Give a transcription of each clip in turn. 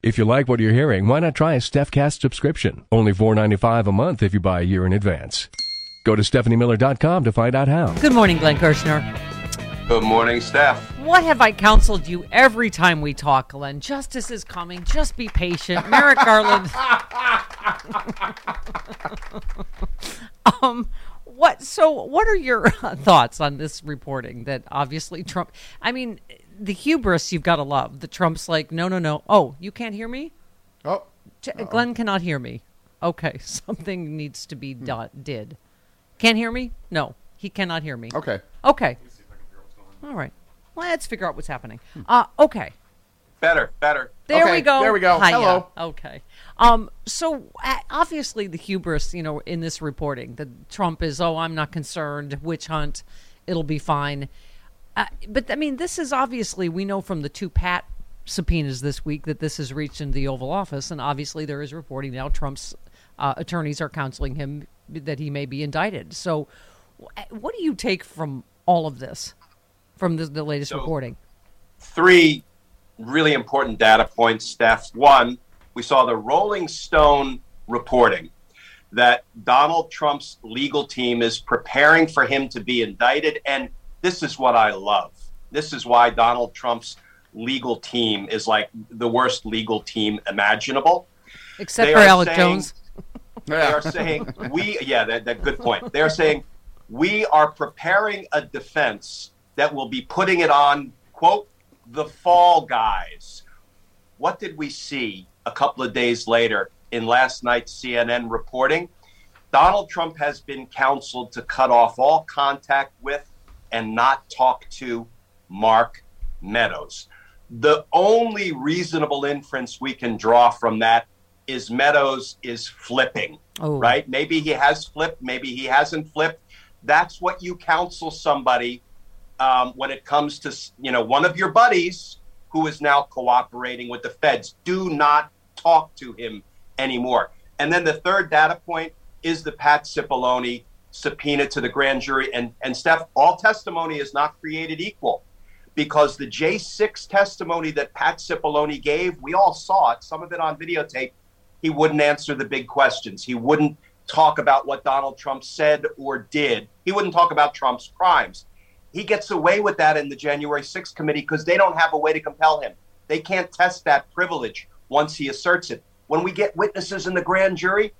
If you like what you're hearing, why not try a StephCast subscription? Only $4.95 a month if you buy a year in advance. Go to StephanieMiller.com to find out how. Good morning, Glenn Kirshner. Good morning, Steph. What have I counseled you every time we talk, Glenn? Justice is coming. Just be patient. Merrick Garland. um, what? So, what are your thoughts on this reporting that obviously Trump? I mean, the hubris you've got to love. The Trump's like, no, no, no. Oh, you can't hear me. Oh, Ch- Glenn cannot hear me. Okay, something needs to be done. Did can't hear me? No, he cannot hear me. okay. Okay. All right. Let's figure out what's happening. Uh, okay. Better, better. There Okay, we go. there we go. Hiya. Hello. Okay. Um. So uh, obviously the hubris, you know, in this reporting, that Trump is, oh, I'm not concerned. Witch hunt, it'll be fine. Uh, but I mean, this is obviously we know from the two Pat subpoenas this week that this has reached into the Oval Office, and obviously there is reporting now Trump's uh, attorneys are counseling him that he may be indicted. So, what do you take from all of this, from the, the latest So- reporting? Three really important data points, Steph. One, we saw the Rolling Stone reporting that Donald Trump's legal team is preparing for him to be indicted. And this is what I love. This is why Donald Trump's legal team is like the worst legal team imaginable. Except They for are Alec saying- Jones. They are saying we yeah, that, that good point. They're saying we are preparing a defense that will be putting it on quote the fall guys. What did we see a couple of days later in last night's CNN reporting? Donald Trump has been counseled to cut off all contact with and not talk to Mark Meadows. The only reasonable inference we can draw from that is Meadows is flipping, Oh. right? Maybe he has flipped, maybe he hasn't flipped. That's what you counsel somebody um, when it comes to you know one of your buddies who is now cooperating with the feds. Do not talk to him anymore. And then the third data point is the Pat Cipollone subpoena to the grand jury. And and Steph, all testimony is not created equal because the J6 testimony that Pat Cipollone gave, we all saw it, some of it on videotape. He wouldn't answer the big questions. He wouldn't talk about what Donald Trump said or did. He wouldn't talk about Trump's crimes. He gets away with that in the January 6th committee because they don't have a way to compel him. They can't test that privilege once he asserts it. When we get witnesses in the grand jury,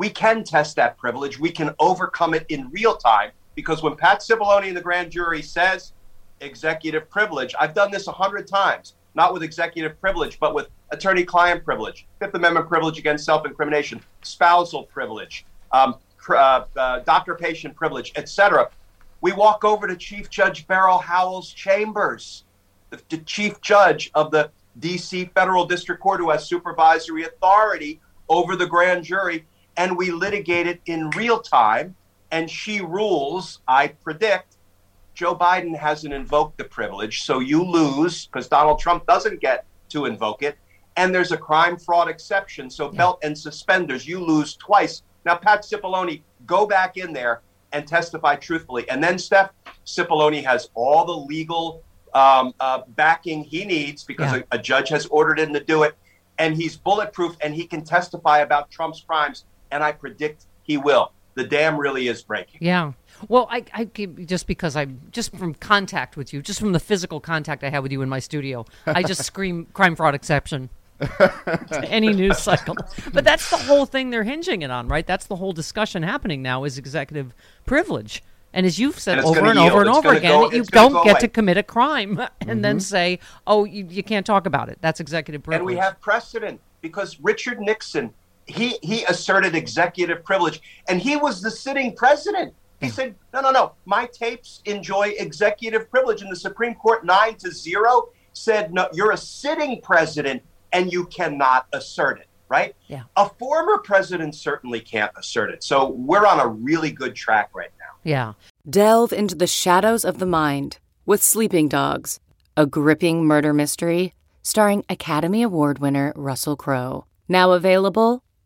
we can test that privilege. We can overcome it in real time because when Pat Cipollone in the grand jury says executive privilege, I've done this a hundred times, not with executive privilege, but with attorney-client privilege, Fifth Amendment privilege against self-incrimination, spousal privilege, um, uh, uh, doctor-patient privilege, etc. We walk over to Chief Judge Beryl Howell's chambers, the, the chief judge of the D.C. Federal District Court, who has supervisory authority over the grand jury, and we litigate it in real time. And she rules, I predict, Joe Biden hasn't invoked the privilege, so you lose because Donald Trump doesn't get to invoke it. And there's a crime fraud exception, so belt and suspenders, you lose twice. Now, Pat Cipollone, go back in there and testify truthfully. And then, Steph, Cipollone has all the legal um, uh, backing he needs because Yeah. a, a judge has ordered him to do it. And he's bulletproof and he can testify about Trump's crimes. And I predict he will. the dam really is breaking. Yeah. Well, I, I just because I'm just from contact with you, just from the physical contact I had with you in my studio, I just scream crime fraud exception to any news cycle. But that's the whole thing they're hinging it on, right? That's the whole discussion happening now is executive privilege. And as you've said And over and over and It's over again, go- you don't get away. to commit a crime and then mm-hmm. say, "Oh, you, you can't talk about it." That's executive privilege. And we have precedent because Richard Nixon, he he asserted executive privilege, and he was the sitting president. He hmm. said, "No, no, no. My tapes enjoy executive privilege." And the Supreme Court, nine to zero, said, "No, you're a sitting president, and you cannot assert it." Right? Yeah. A former president certainly can't assert it. So we're on a really good track right now. yeah. Delve into the shadows of the mind with Sleeping Dogs, a gripping murder mystery starring Academy Award winner Russell Crowe. Now available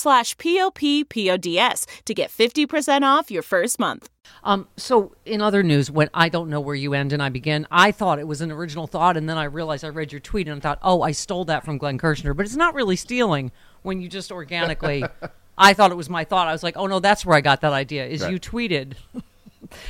slash p-o-p-p-o-d-s to get 50% off your first month. Um, so in other news, when I don't know where you end and I begin, I thought it was an original thought, and then I realized I read your tweet and I thought, oh, I stole that from Glenn Kirshner, but it's not really stealing when you just organically. I thought it was my thought. I was like, oh no, that's where I got that idea. Is you tweeted.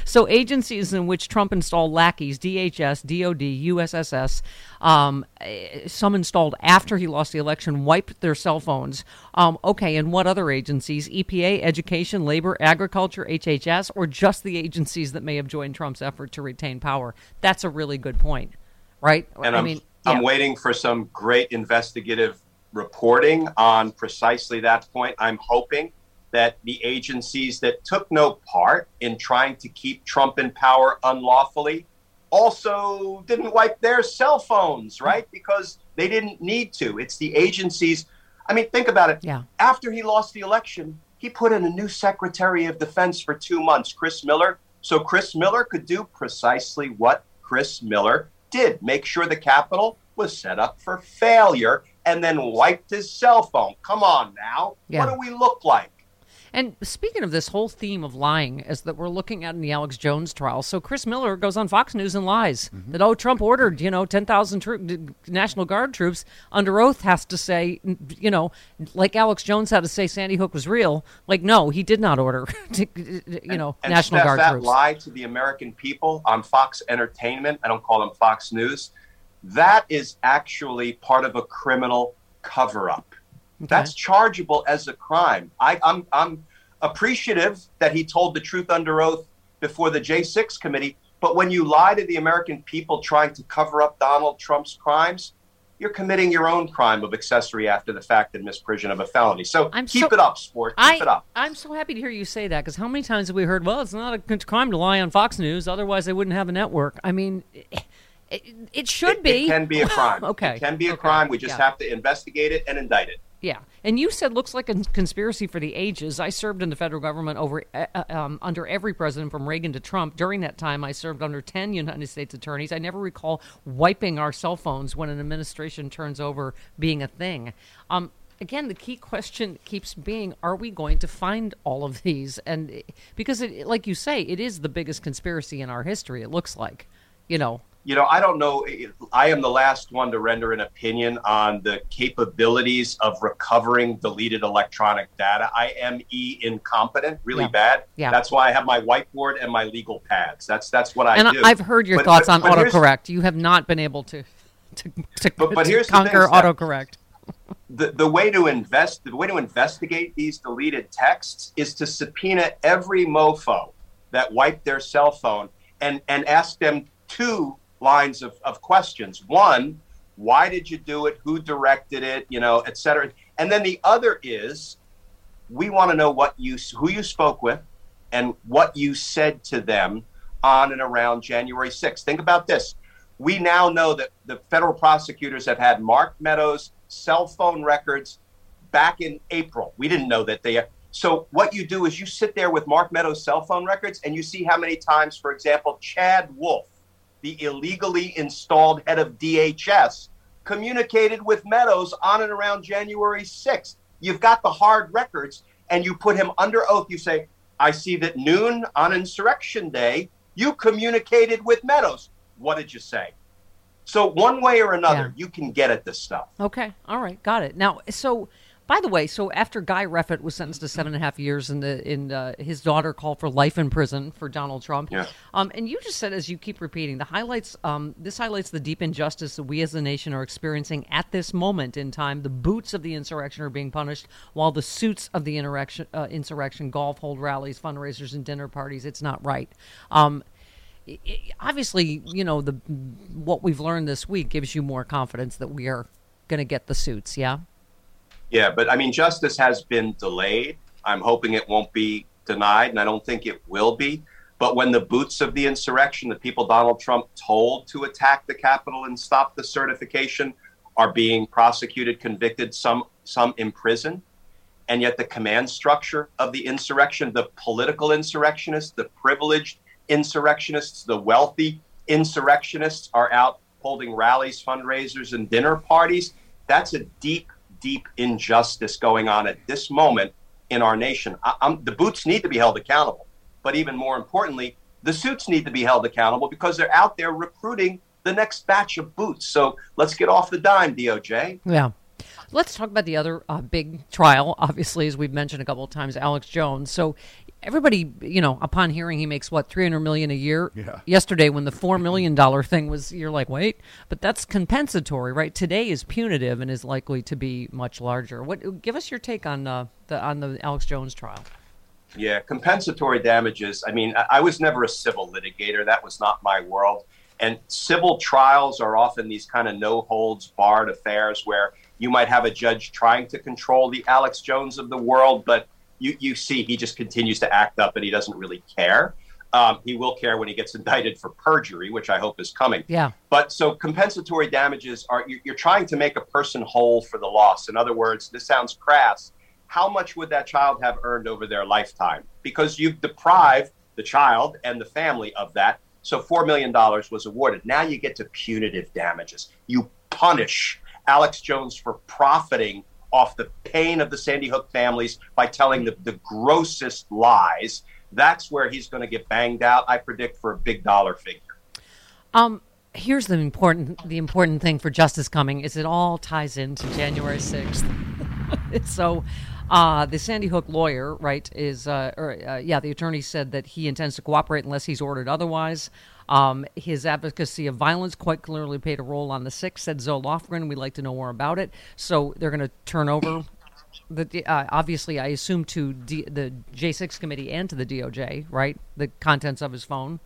So agencies in which Trump installed lackeys, DHS, DOD, USSS, um, eh, some installed after he lost the election, wiped their cell phones. Um, okay, and what other agencies? EPA, Education, Labor, Agriculture, HHS, or just the agencies that may have joined Trump's effort to retain power? That's a really good point, right? And I I'm, mean, I'm yeah. waiting for some great investigative reporting on precisely that point. I'm hoping that the agencies that took no part in trying to keep Trump in power unlawfully also didn't wipe their cell phones, right? Because they didn't need to. It's the agencies. I mean, think about it. Yeah. After he lost the election, he put in a new Secretary of Defense for two months, Chris Miller. So Chris Miller could do precisely what Chris Miller did make sure the Capitol was set up for failure and then wiped his cell phone. Come on now. Yeah. What do we look like? And speaking of this whole theme of lying, as that we're looking at in the Alex Jones trial, so Chris Miller goes on Fox News and lies mm-hmm. that oh Trump ordered you know ten thousand tro- National Guard troops under oath has to say you know like Alex Jones had to say Sandy Hook was real. Like no, he did not order to, you know and National Steph, Guard that troops. lie to the American people on Fox Entertainment, I don't call them Fox News, that is actually part of a criminal cover up. That's chargeable as a crime. I, I'm, I'm appreciative that he told the truth under oath before the J6 committee, but when you lie to the American people trying to cover up Donald Trump's crimes, you're committing your own crime of accessory after the fact and misprision of a felony. So I'm keep so- it up, sport. Keep I, it up. I'm so happy to hear you say that because how many times have we heard, well, it's not a crime to lie on Fox News, otherwise they wouldn't have a network. I mean, it, it, it should It- be. It can be a crime. Okay. It can be a Okay. crime. We just Yeah. have to investigate it and indict it. Yeah, and you said looks like a conspiracy for the ages. I served in the federal government over uh, uh, um, under every president from Reagan to Trump. During that time, I served under ten United States attorneys. I never recall wiping our cell phones when an administration turns over being a thing. Um, again, the key question keeps being: Are we going to find all of these? And because, it, like you say, it is the biggest conspiracy in our history. It looks like, you know, you know, I don't know. I am the last one to render an opinion on the capabilities of recovering deleted electronic data. I am e incompetent, really Yeah. bad. Yeah. That's why I have my whiteboard and my legal pads. That's that's what I and do. I've heard your But- thoughts but- on but autocorrect. You have not been able to to, to, But- but to here's conquer autocorrect. the, the way to invest the way to investigate these deleted texts is to subpoena every mofo that wiped their cell phone and and ask them two lines of, of questions one why did you do it who directed it you know et cetera and then the other is we want to know what you who you spoke with and what you said to them on and around January 6th. Think about this. We now know that the federal prosecutors have had Mark Meadows' cell phone records back in April. We didn't know that they. So what you do is you sit there with Mark Meadows' cell phone records and you see how many times, for example, Chad Wolf, the illegally installed head of DHS, communicated with Meadows on and around January 6th. You've got the hard records and you put him under oath. You say, I see that noon on Insurrection Day, you communicated with Meadows. What did you say? So, one way or another, you can get at this stuff. Okay, all right, got it. Now, so by the way, so after Guy Reffitt was sentenced to seven and a half years, in the in uh, his daughter called for life in prison for Donald Trump. Yeah. Um, and you just said, as you keep repeating, the highlights. Um, this highlights the deep injustice that we as a nation are experiencing at this moment in time. The boots of the insurrection are being punished, while the suits of the insurrection, uh, insurrection golf, hold rallies, fundraisers, and dinner parties. It's not right. Um, obviously, you know the what we've learned this week gives you more confidence that we are going to get the suits. Yeah. Yeah, but I mean, justice has been delayed. I'm hoping it won't be denied, and I don't think it will be. But when the boots of the insurrection, the people Donald Trump told to attack the Capitol and stop the certification, are being prosecuted, convicted, some some imprisoned, and yet the command structure of the insurrection, the political insurrectionists, the privileged insurrectionists, the wealthy insurrectionists are out holding rallies, fundraisers, and dinner parties. That's a deep, deep injustice going on at this moment in our nation. I, the boots need to be held accountable, but even more importantly, the suits need to be held accountable because they're out there recruiting the next batch of boots. So let's get off the dime, DOJ. Yeah. Let's talk about the other uh, big trial, obviously, as we've mentioned a couple of times, Alex Jones. So everybody, you know, upon hearing he makes what, 300 million a year? Yeah. Yesterday when the 4 million dollar thing was you're like, "Wait, but that's compensatory, right? Today is punitive and is likely to be much larger." What give us your take on uh, the on the Alex Jones trial? Yeah, compensatory damages. I mean, I, I was never a civil litigator. That was not my world. And civil trials are often these kind of no holds barred affairs where you might have a judge trying to control the Alex Jones of the world, but you, you see he just continues to act up and he doesn't really care. Um, he will care when he gets indicted for perjury, which I hope is coming. Yeah. But so compensatory damages are you're, you're trying to make a person whole for the loss. In other words, this sounds crass. How much would that child have earned over their lifetime? Because you've deprived the child and the family of that. So $4 million was awarded. Now you get to punitive damages. You punish Alex Jones for profiting off the pain of the Sandy Hook families by telling the, the grossest lies. That's where he's going to get banged out, I predict, for a big dollar figure. Um, here's the important the important thing for justice coming is it all ties into January sixth. so, uh, the Sandy Hook lawyer, right, is uh, or, uh, yeah, the attorney said that he intends to cooperate unless he's ordered otherwise. Um, his advocacy of violence quite clearly played a role on the sixth, said Zoe Lofgren. We'd like to know more about it. So they're going to turn over the uh, obviously, I assume to D, the J6 committee and to the DOJ, right? The contents of his phone.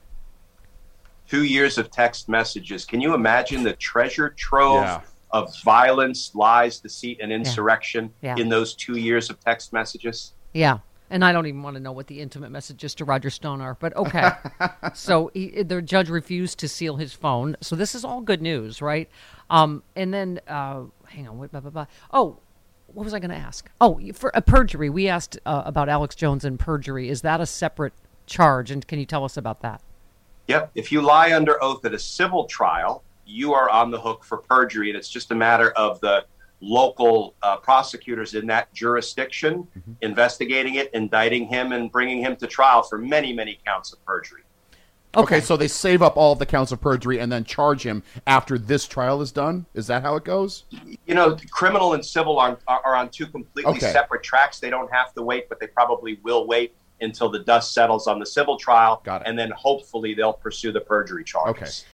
Two years of text messages. Can you imagine the treasure trove Yeah. Of violence, lies, deceit, and insurrection Yeah. in those two years of text messages? Yeah. And I don't even want to know what the intimate messages to Roger Stone are, but okay. so he, the judge refused to seal his phone. So this is all good news, right? Um, and then, uh, hang on, wait, blah, blah, blah. Oh, what was I going to ask? Oh, for a perjury. We asked uh, about Alex Jones and perjury. Is that a separate charge? And can you tell us about that? Yep. If you lie under oath at a civil trial, you are on the hook for perjury, and it's just a matter of the local uh, prosecutors in that jurisdiction investigating it, indicting him, and bringing him to trial for many, many counts of perjury. Okay. so they save up all of the counts of perjury and then charge him after this trial is done. Is that how it goes? You know, criminal and civil are, are, are on two completely Okay. separate tracks. They don't have to wait, but they probably will wait until the dust settles on the civil trial. Got it. And then hopefully they'll pursue the perjury charges. Okay.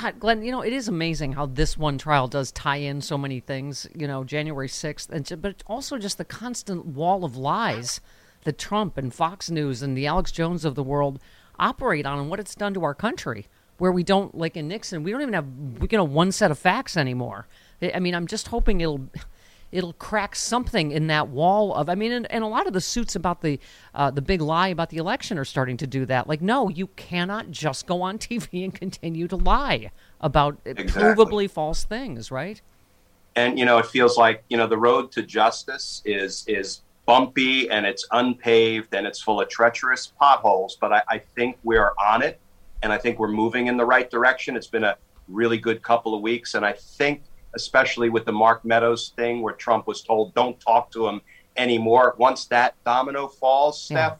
God, Glenn, you know, it is amazing how this one trial does tie in so many things, you know, January 6th, and, but also just the constant wall of lies that Trump and Fox News and the Alex Jones of the world operate on and what it's done to our country, where we don't, like in Nixon, we don't even have, you know, one set of facts anymore. I mean, I'm just hoping it'll. It'll crack something in that wall of. I mean, and, and a lot of the suits about the uh, the big lie about the election are starting to do that. Like, no, you cannot just go on TV and continue to lie about Exactly. provably false things, right? and you know it feels like you know the road to justice is is bumpy and it's unpaved and it's full of treacherous potholes but I, I think we're on it and i think we're moving in the right direction it's been a really good couple of weeks and i think especially with the mark meadows thing where trump was told don't talk to him anymore once that domino falls Yeah. steph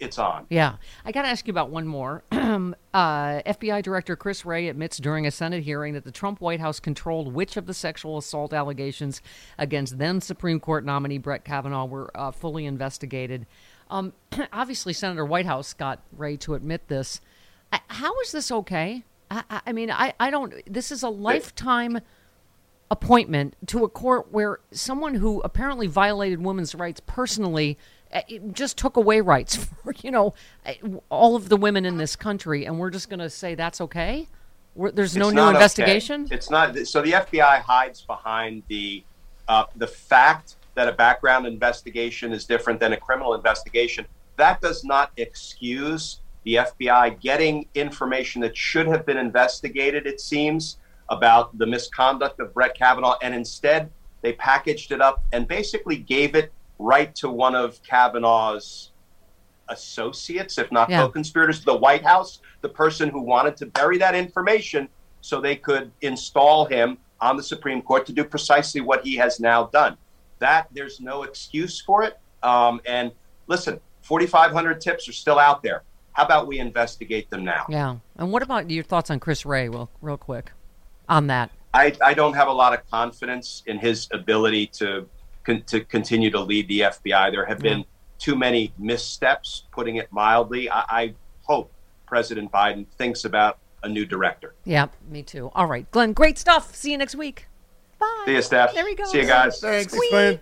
it's on Yeah. I got to ask you about one more. uh, FBI Director Chris Wray admits during a Senate hearing that the Trump White House controlled which of the sexual assault allegations against then Supreme Court nominee Brett Kavanaugh were uh, fully investigated. Um, obviously, Senator Whitehouse got Wray to admit this. I, how is this okay? I, I- I mean, I, I don't. This is a lifetime appointment to a court where someone who apparently violated women's rights personally uh, just took away rights for you know uh, all of the women in this country and we're just going to say that's okay We're, there's no It's new not okay. investigation It's not. So the FBI hides behind the uh, the fact that a background investigation is different than a criminal investigation. That does not excuse the FBI getting information that should have been investigated. It seems about the misconduct of Brett Kavanaugh, and instead they packaged it up and basically gave it right to one of Kavanaugh's associates, if not Yeah. co-conspirators, the White House, the person who wanted to bury that information so they could install him on the Supreme Court to do precisely what he has now done. That there's no excuse for it. Um, and listen, 4,500 tips are still out there. How about we investigate them now? yeah and what about your thoughts on chris wray real, real quick on that I, I don't have a lot of confidence in his ability to con- to continue to lead the FBI. There have been mm-hmm. too many missteps, putting it mildly. I, I hope President Biden thinks about a new director. yeah me too all right glenn great stuff see you next week bye See you, Steph. there we go See you guys. Thanks. Squeak.